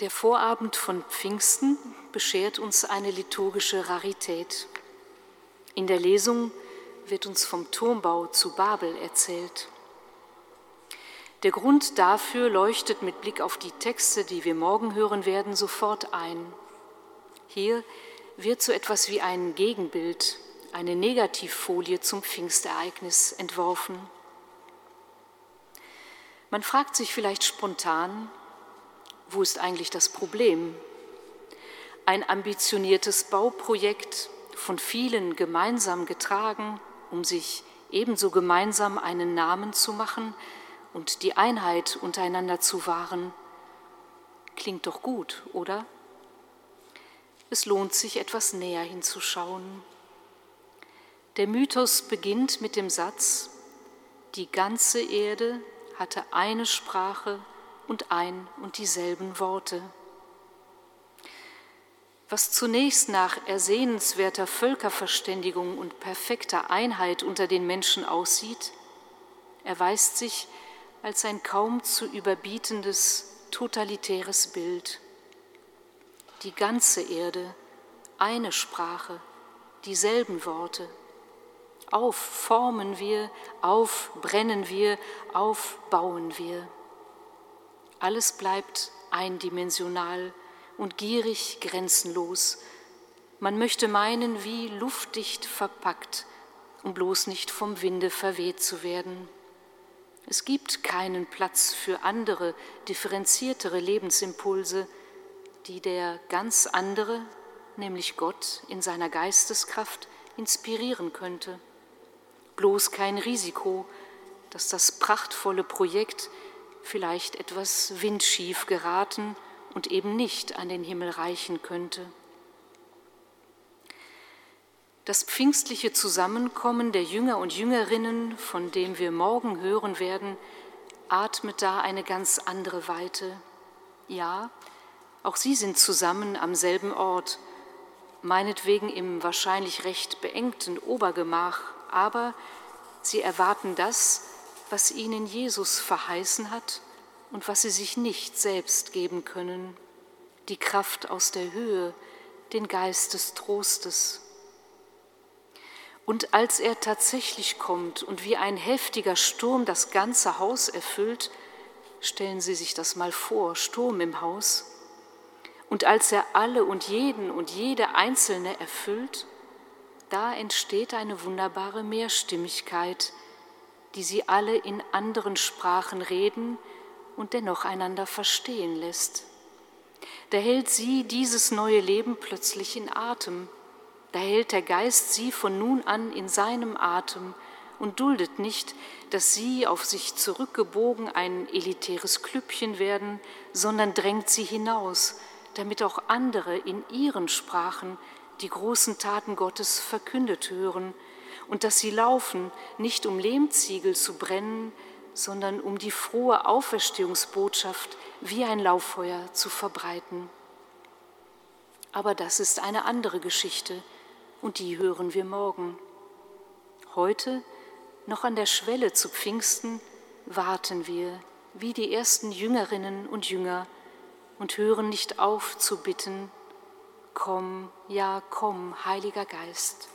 Der Vorabend von Pfingsten beschert uns eine liturgische Rarität. In der Lesung wird uns vom Turmbau zu Babel erzählt. Der Grund dafür leuchtet mit Blick auf die Texte, die wir morgen hören werden, sofort ein. Hier wird so etwas wie ein Gegenbild, eine Negativfolie zum Pfingstereignis entworfen. Man fragt sich vielleicht spontan, wo ist eigentlich das Problem? Ein ambitioniertes Bauprojekt, von vielen gemeinsam getragen, um sich ebenso gemeinsam einen Namen zu machen und die Einheit untereinander zu wahren, klingt doch gut, oder? Es lohnt sich etwas näher hinzuschauen. Der Mythos beginnt mit dem Satz, die ganze Erde hatte eine Sprache und ein und dieselben Worte. Was zunächst nach ersehenswerter Völkerverständigung und perfekter Einheit unter den Menschen aussieht, erweist sich als ein kaum zu überbietendes totalitäres Bild. Die ganze Erde, eine Sprache, dieselben Worte. Auf formen wir, auf brennen wir, auf bauen wir. Alles bleibt eindimensional und gierig grenzenlos. Man möchte meinen, wie luftdicht verpackt, um bloß nicht vom Winde verweht zu werden. Es gibt keinen Platz für andere, differenziertere Lebensimpulse, die der ganz andere, nämlich Gott in seiner Geisteskraft, inspirieren könnte. Bloß kein Risiko, dass das prachtvolle Projekt vielleicht etwas windschief geraten und eben nicht an den Himmel reichen könnte. Das pfingstliche Zusammenkommen der Jünger und Jüngerinnen, von dem wir morgen hören werden, atmet da eine ganz andere Weite. Ja, auch sie sind zusammen am selben Ort, meinetwegen im wahrscheinlich recht beengten Obergemach, aber sie erwarten das, was ihnen Jesus verheißen hat und was sie sich nicht selbst geben können, die Kraft aus der Höhe, den Geist des Trostes. Und als er tatsächlich kommt und wie ein heftiger Sturm das ganze Haus erfüllt, stellen Sie sich das mal vor, Sturm im Haus, und als er alle und jeden und jede Einzelne erfüllt, da entsteht eine wunderbare Mehrstimmigkeit, die sie alle in anderen Sprachen reden und dennoch einander verstehen lässt. Da hält sie dieses neue Leben plötzlich in Atem. Da hält der Geist sie von nun an in seinem Atem und duldet nicht, dass sie auf sich zurückgebogen ein elitäres Klüppchen werden, sondern drängt sie hinaus, damit auch andere in ihren Sprachen die großen Taten Gottes verkündet hören und dass sie laufen, nicht um Lehmziegel zu brennen, sondern um die frohe Auferstehungsbotschaft wie ein Lauffeuer zu verbreiten. Aber das ist eine andere Geschichte und die hören wir morgen. Heute, noch an der Schwelle zu Pfingsten, warten wir wie die ersten Jüngerinnen und Jünger und hören nicht auf zu bitten, Komm, ja, komm, Heiliger Geist.